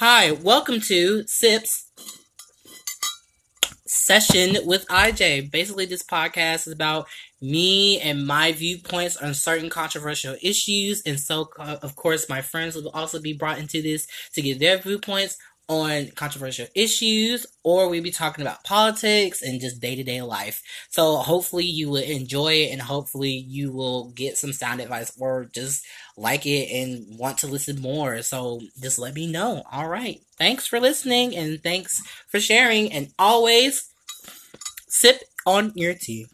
Hi, welcome to Sips Session with IJ. Basically, this podcast is about me and my viewpoints on certain controversial issues. And so, of course, my friends will also be brought into this to give their viewpoints on controversial issues, or we'll be talking about politics and just day to day life. So hopefully you will enjoy it and hopefully you will get some sound advice or just like it and want to listen more. So just let me know. All right. Thanks for listening and thanks for sharing and always sip on your tea.